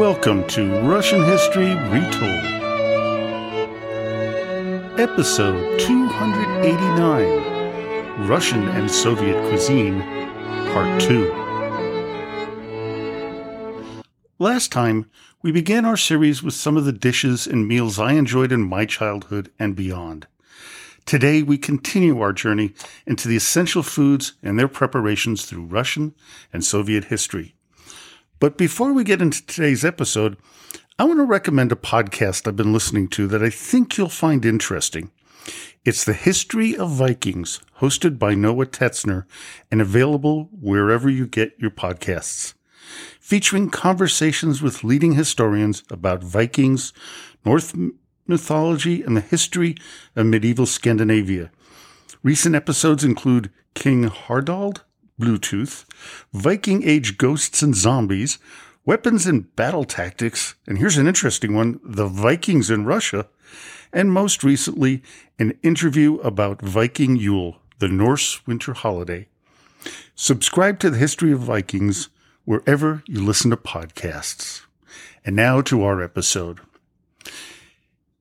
Welcome to Russian History Retold, Episode 289 Russian and Soviet Cuisine, Part 2. Last time, we began our series with some of the dishes and meals I enjoyed in my childhood and beyond. Today, we continue our journey into the essential foods and their preparations through Russian and Soviet history. But before we get into today's episode, I want to recommend a podcast I've been listening to that I think you'll find interesting. It's The History of Vikings, hosted by Noah Tetzner and available wherever you get your podcasts. Featuring conversations with leading historians about Vikings, Norse mythology, and the history of medieval Scandinavia. Recent episodes include King Harald, Bluetooth, Viking Age ghosts and zombies, weapons and battle tactics, and here's an interesting one the Vikings in Russia, and most recently, an interview about Viking Yule, the Norse winter holiday. Subscribe to the History of Vikings wherever you listen to podcasts. And now to our episode.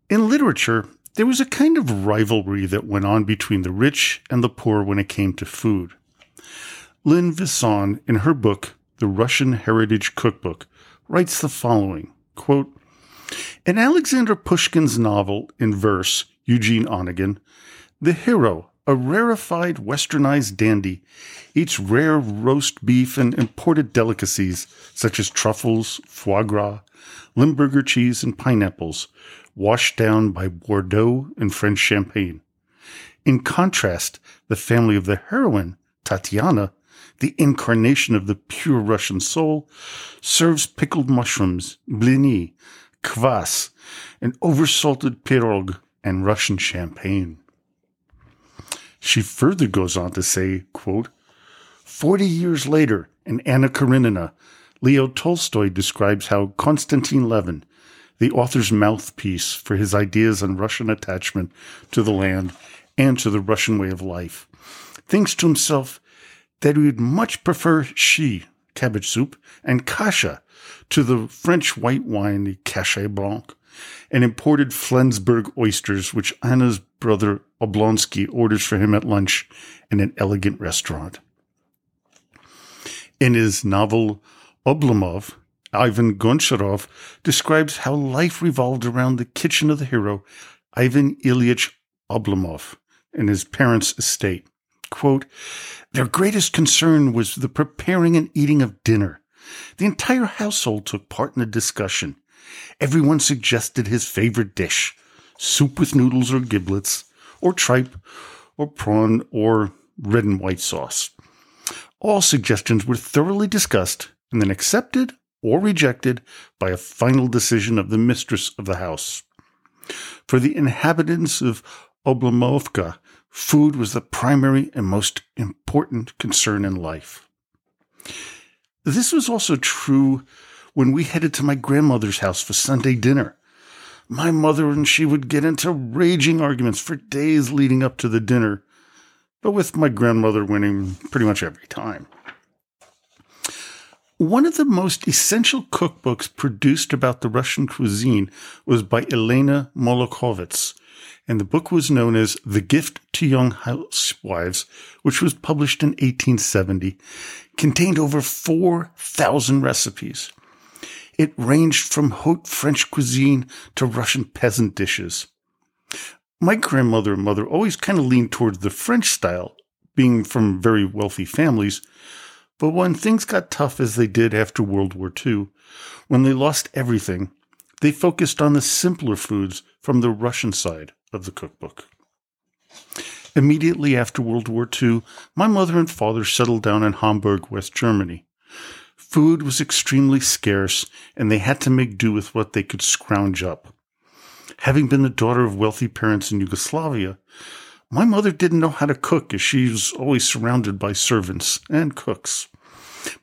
In literature, there was a kind of rivalry that went on between the rich and the poor when it came to food. Lynn Visson, in her book, The Russian Heritage Cookbook, writes the following quote, In Alexander Pushkin's novel in verse, Eugene Onegin, the hero, a rarefied westernized dandy, eats rare roast beef and imported delicacies such as truffles, foie gras, Limburger cheese, and pineapples, washed down by Bordeaux and French champagne. In contrast, the family of the heroine, Tatiana, the incarnation of the pure Russian soul, serves pickled mushrooms, blini, kvass, an oversalted pirog, and Russian champagne. She further goes on to say, quote, Forty years later, in Anna Karenina, Leo Tolstoy describes how Konstantin Levin, the author's mouthpiece for his ideas on Russian attachment to the land and to the Russian way of life, thinks to himself that he would much prefer shi, cabbage soup, and kasha to the French white wine, the cachet blanc, and imported Flensburg oysters, which Anna's brother Oblonsky orders for him at lunch in an elegant restaurant. In his novel Oblomov, Ivan Goncharov describes how life revolved around the kitchen of the hero, Ivan Ilyich Oblomov, and his parents' estate. Quote, Their greatest concern was the preparing and eating of dinner. The entire household took part in the discussion. Everyone suggested his favorite dish soup with noodles or giblets, or tripe, or prawn, or red and white sauce. All suggestions were thoroughly discussed and then accepted or rejected by a final decision of the mistress of the house. For the inhabitants of Oblomovka, food was the primary and most important concern in life. This was also true when we headed to my grandmother's house for Sunday dinner. My mother and she would get into raging arguments for days leading up to the dinner, but with my grandmother winning pretty much every time. One of the most essential cookbooks produced about the Russian cuisine was by Elena Molokhovets, and the book was known as The Gift to Young Housewives, which was published in 1870, contained over 4,000 recipes. It ranged from haute French cuisine to Russian peasant dishes. My grandmother and mother always kind of leaned towards the French style, being from very wealthy families, but when things got tough as they did after World War II, when they lost everything, they focused on the simpler foods from the Russian side of the cookbook. Immediately after World War II, my mother and father settled down in Hamburg, West Germany. Food was extremely scarce, and they had to make do with what they could scrounge up. Having been the daughter of wealthy parents in Yugoslavia, my mother didn't know how to cook as she was always surrounded by servants and cooks.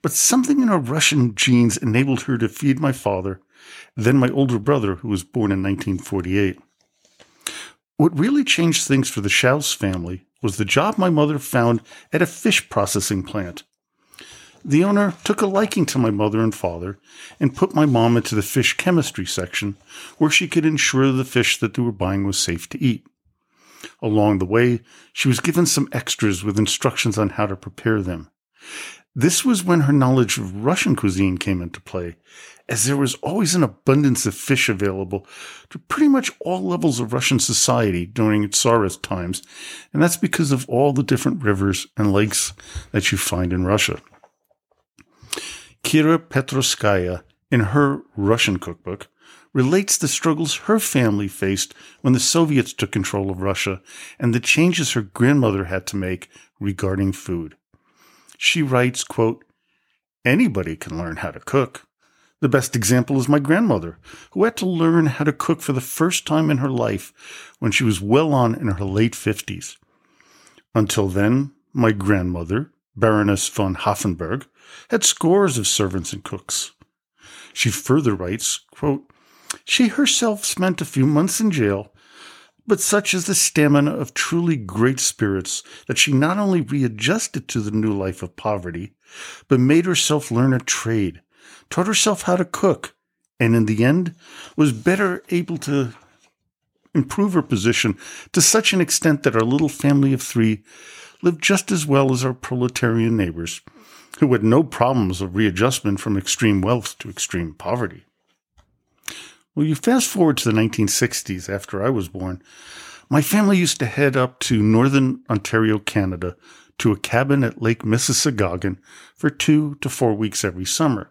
But something in her Russian genes enabled her to feed my father, then my older brother, who was born in 1948. What really changed things for the Schaus family was the job my mother found at a fish processing plant. The owner took a liking to my mother and father and put my mom into the fish chemistry section where she could ensure the fish that they were buying was safe to eat. Along the way, she was given some extras with instructions on how to prepare them. This was when her knowledge of Russian cuisine came into play, as there was always an abundance of fish available to pretty much all levels of Russian society during Tsarist times, and that's because of all the different rivers and lakes that you find in Russia. Kira Petrovskaya, in her Russian cookbook, relates the struggles her family faced when the Soviets took control of Russia and the changes her grandmother had to make regarding food. She writes, quote, Anybody can learn how to cook. The best example is my grandmother, who had to learn how to cook for the first time in her life when she was well on in her late 50s. Until then, my grandmother, Baroness von Hoffenberg, had scores of servants and cooks. She further writes, quote, She herself spent a few months in jail, but such is the stamina of truly great spirits that she not only readjusted to the new life of poverty, but made herself learn a trade, taught herself how to cook, and in the end was better able to improve her position to such an extent that our little family of three lived just as well as our proletarian neighbors who had no problems of readjustment from extreme wealth to extreme poverty. Well, you fast forward to the 1960s after I was born, my family used to head up to northern Ontario, Canada, to a cabin at Lake Mississauga for two to four weeks every summer.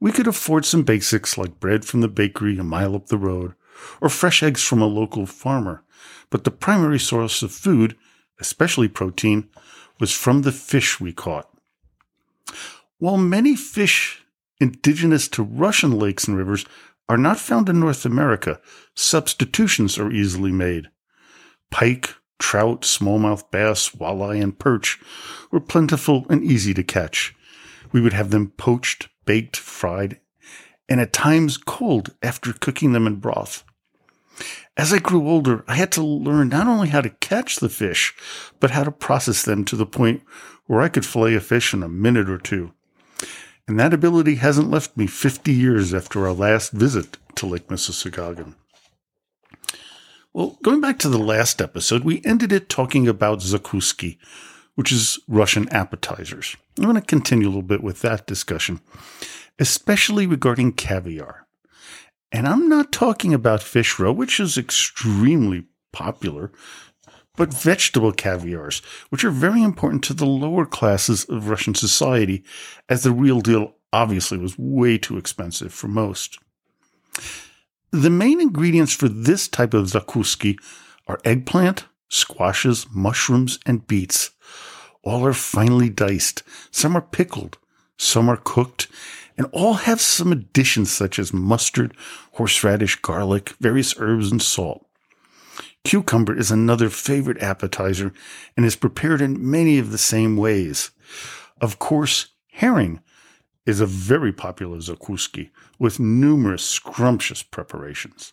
We could afford some basics like bread from the bakery a mile up the road or fresh eggs from a local farmer, but the primary source of food, especially protein, was from the fish we caught. While many fish indigenous to Russian lakes and rivers are not found in North America, substitutions are easily made. Pike, trout, smallmouth bass, walleye, and perch were plentiful and easy to catch. We would have them poached, baked, fried, and at times cold after cooking them in broth. As I grew older, I had to learn not only how to catch the fish, but how to process them to the point where I could fillet a fish in a minute or two. And that ability hasn't left me 50 years after our last visit to Lake Mississauga. Well, going back to the last episode, we ended it talking about zakuski, which is Russian appetizers. I'm going to continue a little bit with that discussion, especially regarding caviar. And I'm not talking about fish roe, which is extremely popular, but vegetable caviars, which are very important to the lower classes of Russian society, as the real deal obviously was way too expensive for most. The main ingredients for this type of zakuski are eggplant, squashes, mushrooms, and beets. All are finely diced. Some are pickled. Some are cooked and all have some additions such as mustard, horseradish, garlic, various herbs, and salt. Cucumber is another favorite appetizer and is prepared in many of the same ways. Of course, herring is a very popular zakuski with numerous scrumptious preparations.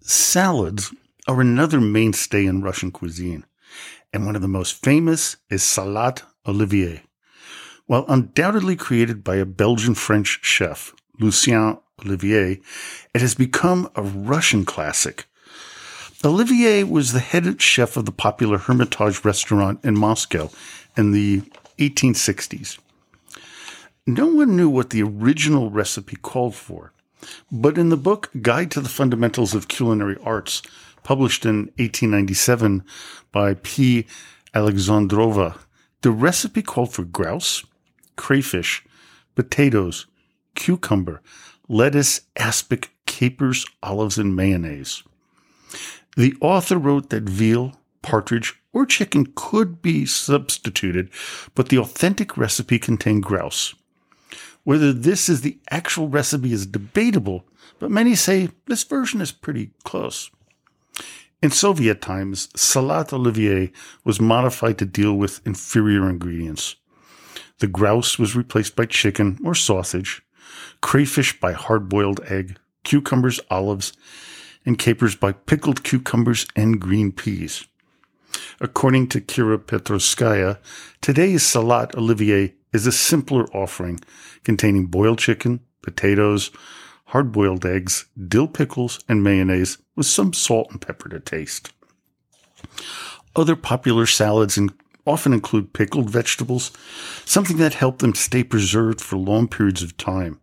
Salads are another mainstay in Russian cuisine, and one of the most famous is salade olivier. While undoubtedly created by a Belgian French chef, Lucien Olivier, it has become a Russian classic. Olivier was the head chef of the popular Hermitage restaurant in Moscow in the 1860s. No one knew what the original recipe called for, but in the book Guide to the Fundamentals of Culinary Arts, published in 1897 by P. Alexandrova, the recipe called for grouse, crayfish, potatoes, cucumber, lettuce, aspic, capers, olives, and mayonnaise. The author wrote that veal, partridge, or chicken could be substituted, but the authentic recipe contained grouse. Whether this is the actual recipe is debatable, but many say this version is pretty close. In Soviet times, Salat Olivier was modified to deal with inferior ingredients. The grouse was replaced by chicken or sausage, crayfish by hard boiled egg, cucumbers, olives, and capers by pickled cucumbers and green peas. According to Kira Petrovskaya, today's salat olivier is a simpler offering containing boiled chicken, potatoes, hard boiled eggs, dill pickles, and mayonnaise with some salt and pepper to taste. Other popular salads in, often include pickled vegetables, something that helped them stay preserved for long periods of time.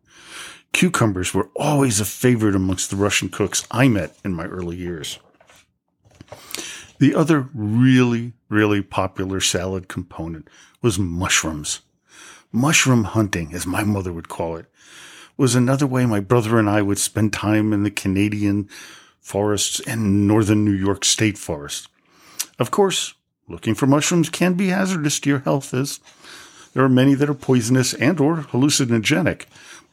Cucumbers were always a favorite amongst the Russian cooks I met in my early years. The other really, really popular salad component was mushrooms. Mushroom hunting, as my mother would call it, was another way my brother and I would spend time in the Canadian forests and northern New York state forest. Of course, looking for mushrooms can be hazardous to your health as there are many that are poisonous and or hallucinogenic.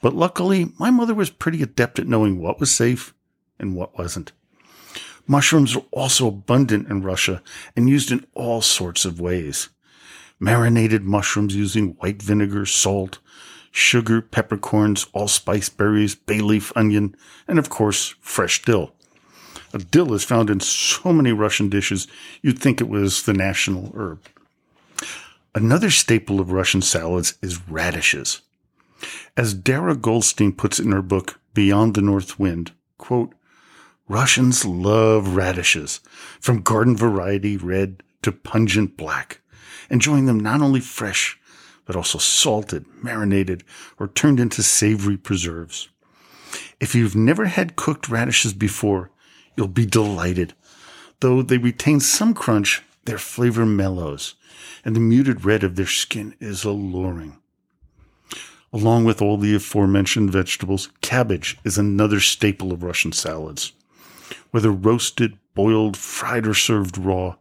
But luckily, my mother was pretty adept at knowing what was safe and what wasn't. Mushrooms are also abundant in Russia and used in all sorts of ways. Marinated mushrooms using white vinegar, salt, sugar, peppercorns, allspice berries, bay leaf, onion, and of course, fresh dill. A dill is found in so many Russian dishes, you'd think it was the national herb. Another staple of Russian salads is radishes. As Darra Goldstein puts it in her book, Beyond the North Wind, quote, Russians love radishes, from garden variety red to pungent black, enjoying them not only fresh, but also salted, marinated, or turned into savory preserves. If you've never had cooked radishes before, You'll be delighted. Though they retain some crunch, their flavor mellows, and the muted red of their skin is alluring. Along with all the aforementioned vegetables, cabbage is another staple of Russian salads. Whether roasted, boiled, fried, or served raw,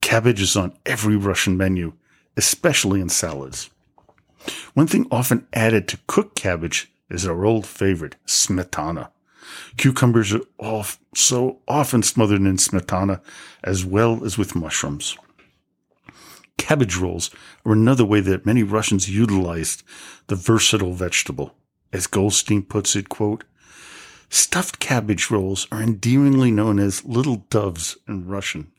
cabbage is on every Russian menu, especially in salads. One thing often added to cooked cabbage is our old favorite, smetana. Cucumbers are also often smothered in smetana, as well as with mushrooms. Cabbage rolls are another way that many Russians utilized the versatile vegetable. As Goldstein puts it, quote, Stuffed cabbage rolls are endearingly known as little doves in Russian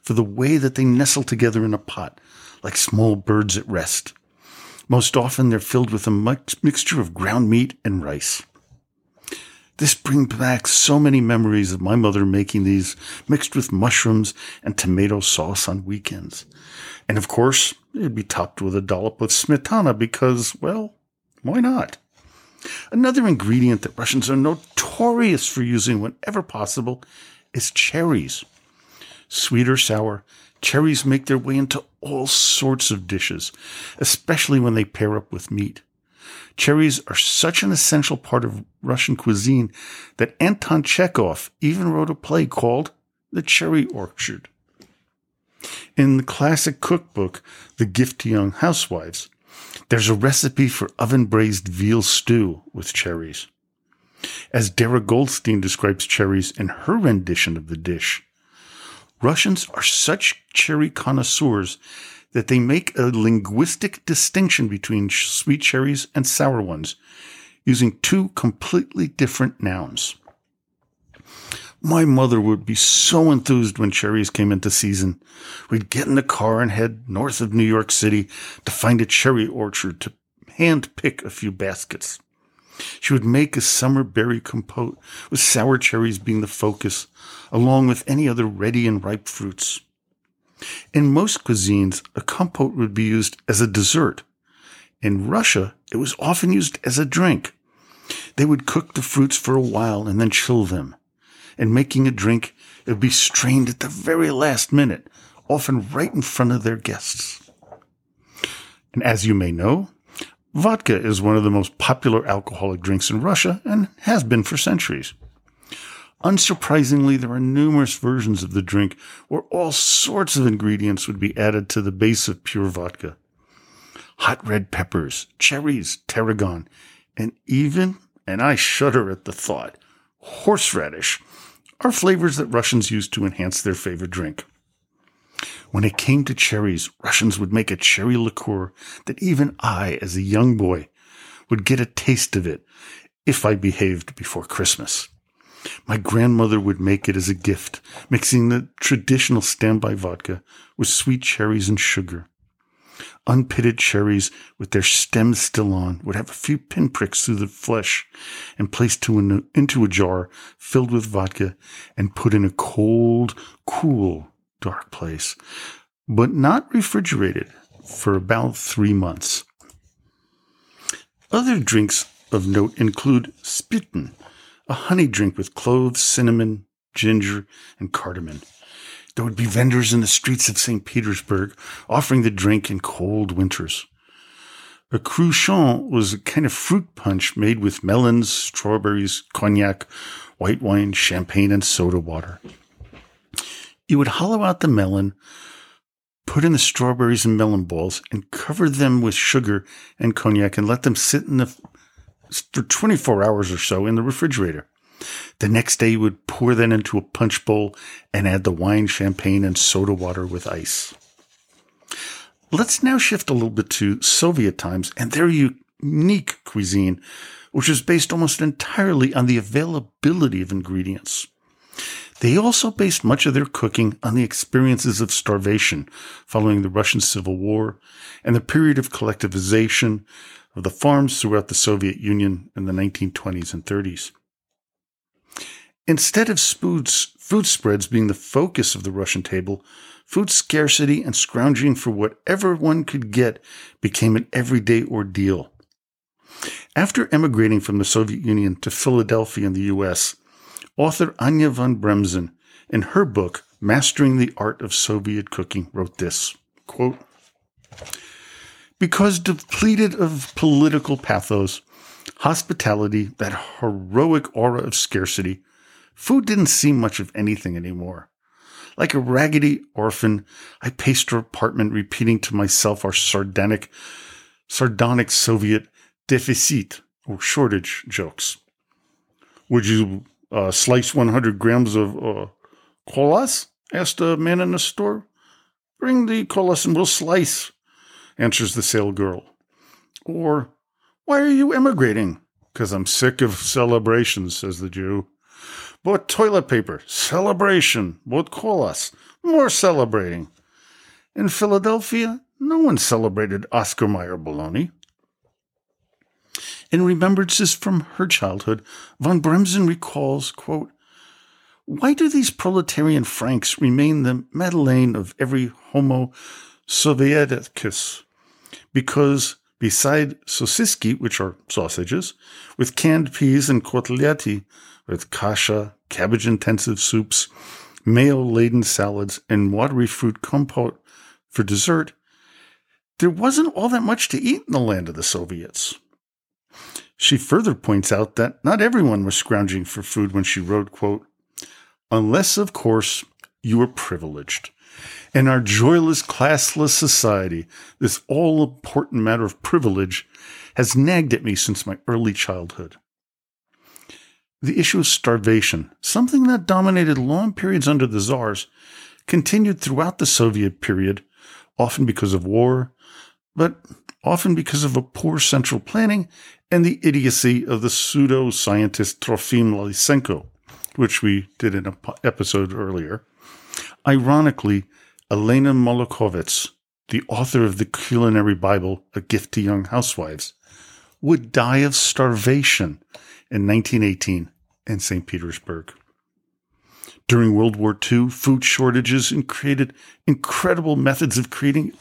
for the way that they nestle together in a pot like small birds at rest. Most often they're filled with a mixture of ground meat and rice. This brings back so many memories of my mother making these mixed with mushrooms and tomato sauce on weekends. And of course, it'd be topped with a dollop of smetana because, well, why not? Another ingredient that Russians are notorious for using whenever possible is cherries. Sweet or sour, cherries make their way into all sorts of dishes, especially when they pair up with meat. Cherries are such an essential part of Russian cuisine that Anton Chekhov even wrote a play called The Cherry Orchard. In the classic cookbook, The Gift to Young Housewives, there's a recipe for oven braised veal stew with cherries. As Darra Goldstein describes cherries in her rendition of the dish, Russians are such cherry connoisseurs that they make a linguistic distinction between sweet cherries and sour ones, using two completely different nouns. My mother would be so enthused when cherries came into season. We'd get in the car and head north of New York City to find a cherry orchard to hand pick a few baskets. She would make a summer berry compote with sour cherries being the focus, along with any other ready and ripe fruits. In most cuisines, a compote would be used as a dessert. In Russia, it was often used as a drink. They would cook the fruits for a while and then chill them. In making a drink, it would be strained at the very last minute, often right in front of their guests. And as you may know, vodka is one of the most popular alcoholic drinks in Russia and has been for centuries. Unsurprisingly, there are numerous versions of the drink where all sorts of ingredients would be added to the base of pure vodka. Hot red peppers, cherries, tarragon, and even, and I shudder at the thought, horseradish are flavors that Russians used to enhance their favorite drink. When it came to cherries, Russians would make a cherry liqueur that even I, as a young boy, would get a taste of it if I behaved before Christmas. My grandmother would make it as a gift, mixing the traditional standby vodka with sweet cherries and sugar. Unpitted cherries with their stems still on would have a few pinpricks through the flesh and placed to into a jar filled with vodka and put in a cold, cool, dark place, but not refrigerated for about three months. Other drinks of note include sbiten, a honey drink with cloves, cinnamon, ginger, and cardamom. There would be vendors in the streets of St. Petersburg offering the drink in cold winters. A cruchon was a kind of fruit punch made with melons, strawberries, cognac, white wine, champagne, and soda water. You would hollow out the melon, put in the strawberries and melon balls, and cover them with sugar and cognac and let them sit in the for 24 hours or so in the refrigerator. The next day, you would pour that into a punch bowl and add the wine, champagne, and soda water with ice. Let's now shift a little bit to Soviet times and their unique cuisine, which is based almost entirely on the availability of ingredients. They also based much of their cooking on the experiences of starvation following the Russian Civil War and the period of collectivization of the farms throughout the Soviet Union in the 1920s and 30s. Instead of food spreads being the focus of the Russian table, food scarcity and scrounging for whatever one could get became an everyday ordeal. After emigrating from the Soviet Union to Philadelphia in the U.S., author Anya von Bremzen, in her book, Mastering the Art of Soviet Cooking, wrote this quote, because depleted of political pathos, hospitality, that heroic aura of scarcity, food didn't seem much of anything anymore. Like a raggedy orphan, I paced her apartment, repeating to myself our sardonic, sardonic Soviet deficit or shortage jokes. Would you uh, slice 100 grams of uh, kolas? asked a man in the store. Bring the kolas and we'll slice answers the sale girl. Or, why are you emigrating? Because I'm sick of celebrations, says the Jew. Bought toilet paper, celebration. Bought kolas, more celebrating. In Philadelphia, no one celebrated Oscar Mayer bologna. In remembrances from her childhood, von Bremzen recalls, quote, Why do these proletarian Franks remain the Madeleine of every homo sovieticus? Because beside sosiski, which are sausages, with canned peas and kotleti, with kasha, cabbage intensive soups, mayo laden salads, and watery fruit compote for dessert, there wasn't all that much to eat in the land of the Soviets. She further points out that not everyone was scrounging for food when she wrote, quote, unless, of course, you were privileged. In our joyless, classless society, this all important matter of privilege has nagged at me since my early childhood. The issue of starvation, something that dominated long periods under the czars, continued throughout the Soviet period, often because of war, but often because of a poor central planning and the idiocy of the pseudo scientist Trofim Lysenko, which we did in an episode earlier. Ironically, Elena Molokhovets, the author of the Culinary Bible, A Gift to Young Housewives, would die of starvation in 1918 in St. Petersburg. During World War II, food shortages created incredible methods of creating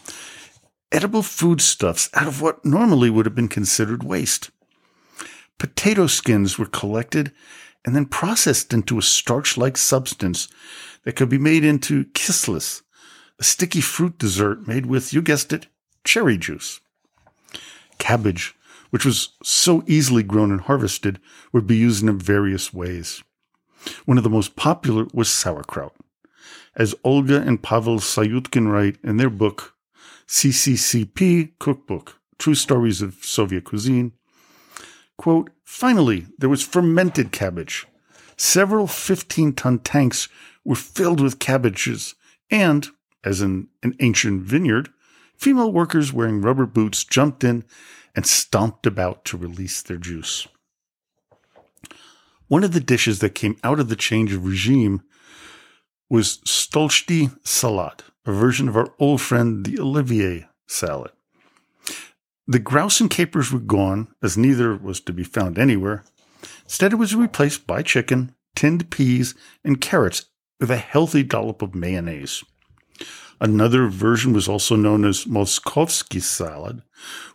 edible foodstuffs out of what normally would have been considered waste. Potato skins were collected and then processed into a starch like substance that could be made into kislis, a sticky fruit dessert made with, you guessed it, cherry juice. Cabbage, which was so easily grown and harvested, would be used in various ways. One of the most popular was sauerkraut. As Olga and Pavel Syutkin write in their book, CCCP Cookbook, True Stories of Soviet Cuisine, quote, finally, there was fermented cabbage. Several 15 ton tanks were filled with cabbages and as in an ancient vineyard, female workers wearing rubber boots jumped in and stomped about to release their juice. One of the dishes that came out of the change of regime was stolichny salad, a version of our old friend the Olivier salad. The grouse and capers were gone, as neither was to be found anywhere. Instead, it was replaced by chicken, tinned peas, and carrots with a healthy dollop of mayonnaise. Another version was also known as Moskovsky salad,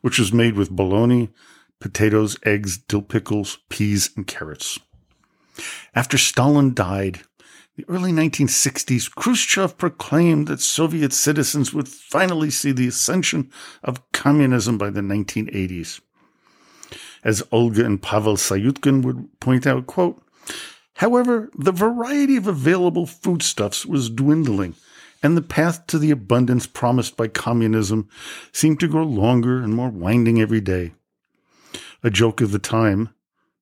which was made with bologna, potatoes, eggs, dill pickles, peas, and carrots. After Stalin died, the early 1960s, Khrushchev proclaimed that Soviet citizens would finally see the ascension of communism by the 1980s. As Olga and Pavel Syutkin would point out, quote, However, the variety of available foodstuffs was dwindling, and the path to the abundance promised by communism seemed to grow longer and more winding every day. A joke of the time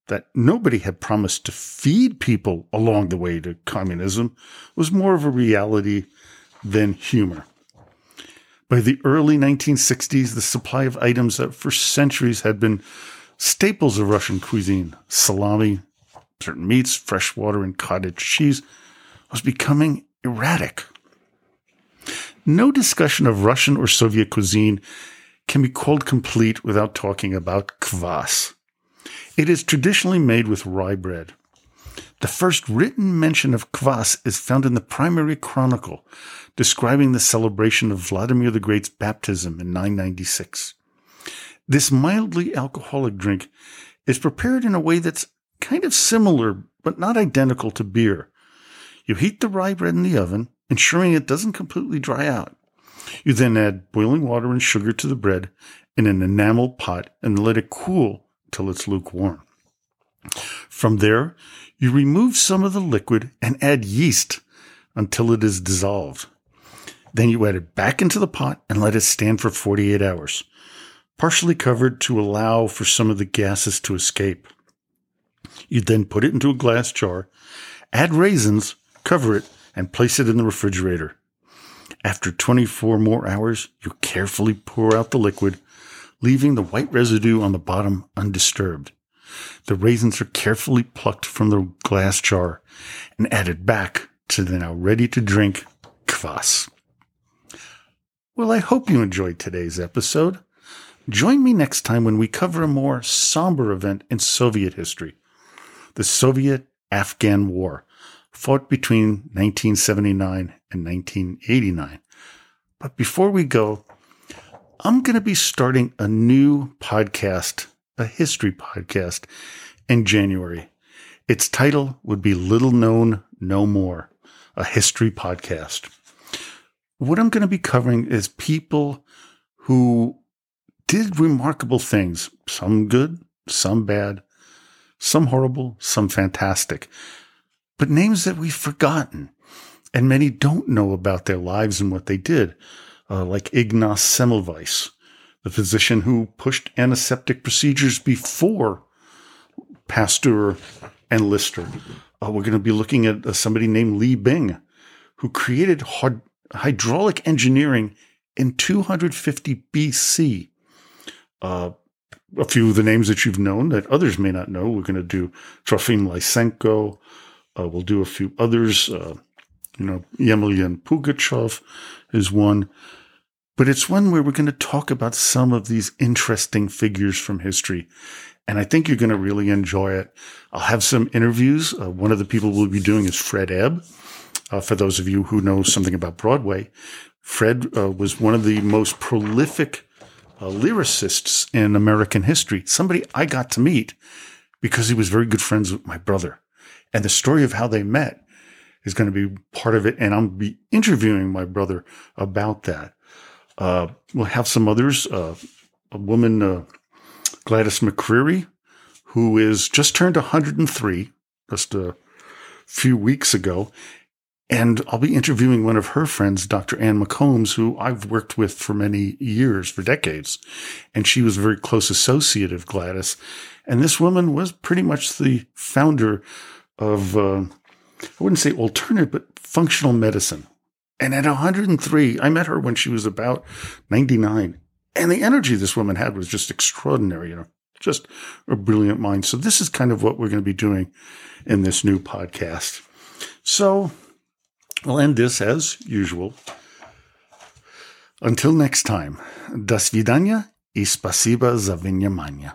that nobody had promised to feed people along the way to communism was more of a reality than humor. By the early 1960s, the supply of items that for centuries had been staples of Russian cuisine, salami, certain meats, fresh water, and cottage cheese, was becoming erratic. No discussion of Russian or Soviet cuisine can be called complete without talking about kvass. It is traditionally made with rye bread. The first written mention of kvass is found in the primary chronicle, describing the celebration of Vladimir the Great's baptism in 996. This mildly alcoholic drink is prepared in a way that's kind of similar, but not identical to beer. You heat the rye bread in the oven, ensuring it doesn't completely dry out. You then add boiling water and sugar to the bread in an enamel pot and let it cool till it's lukewarm. From there, you remove some of the liquid and add yeast until it is dissolved. Then you add it back into the pot and let it stand for 48 hours, partially covered to allow for some of the gases to escape. You then put it into a glass jar, add raisins, cover it, and place it in the refrigerator. After 24 more hours, you carefully pour out the liquid leaving the white residue on the bottom undisturbed. The raisins are carefully plucked from the glass jar and added back to the now ready to drink kvass. Well, I hope you enjoyed today's episode. Join me next time when we cover a more somber event in Soviet history the Soviet Afghan War, fought between 1979 and 1989. But before we go, I'm going to be starting a new podcast, a history podcast, in January. Its title would be Little Known No More, a history podcast. What I'm going to be covering is people who did remarkable things, some good, some bad, some horrible, some fantastic, but names that we've forgotten. And many don't know about their lives and what they did uh, like Ignaz Semmelweis, the physician who pushed antiseptic procedures before Pasteur and Lister. Uh, we're going to be looking at uh, somebody named Li Bing, who created hydraulic engineering in 250 BC. A few of the names that you've known that others may not know. We're going to do Trofim Lysenko. Uh, we'll do a few others. Uh, you know, Yemelyan Pugachev is one but it's one where we're going to talk about some of these interesting figures from history. And I think you're going to really enjoy it. I'll have some interviews. Uh, one of the people we'll be doing is Fred Ebb. Uh, for those of you who know something about Broadway, Fred uh, was one of the most prolific uh, lyricists in American history. Somebody I got to meet because he was very good friends with my brother. And the story of how they met is going to be part of it. And I'll be interviewing my brother about that. Uh, we'll have some others. Uh, a woman, uh, Gladys McGarey, who is just turned 103, just a few weeks ago. And I'll be interviewing one of her friends, Dr. Ann McCombs, who I've worked with for many years, for decades. And she was a very close associate of Gladys. And this woman was pretty much the founder of, uh, I wouldn't say alternative, but functional medicine. And at 103, I met her when she was about 99. And the energy this woman had was just extraordinary. You know, just a brilliant mind. So this is kind of what we're going to be doing in this new podcast. So I'll end this as usual. Until next time, до свидания и спасибо за внимание.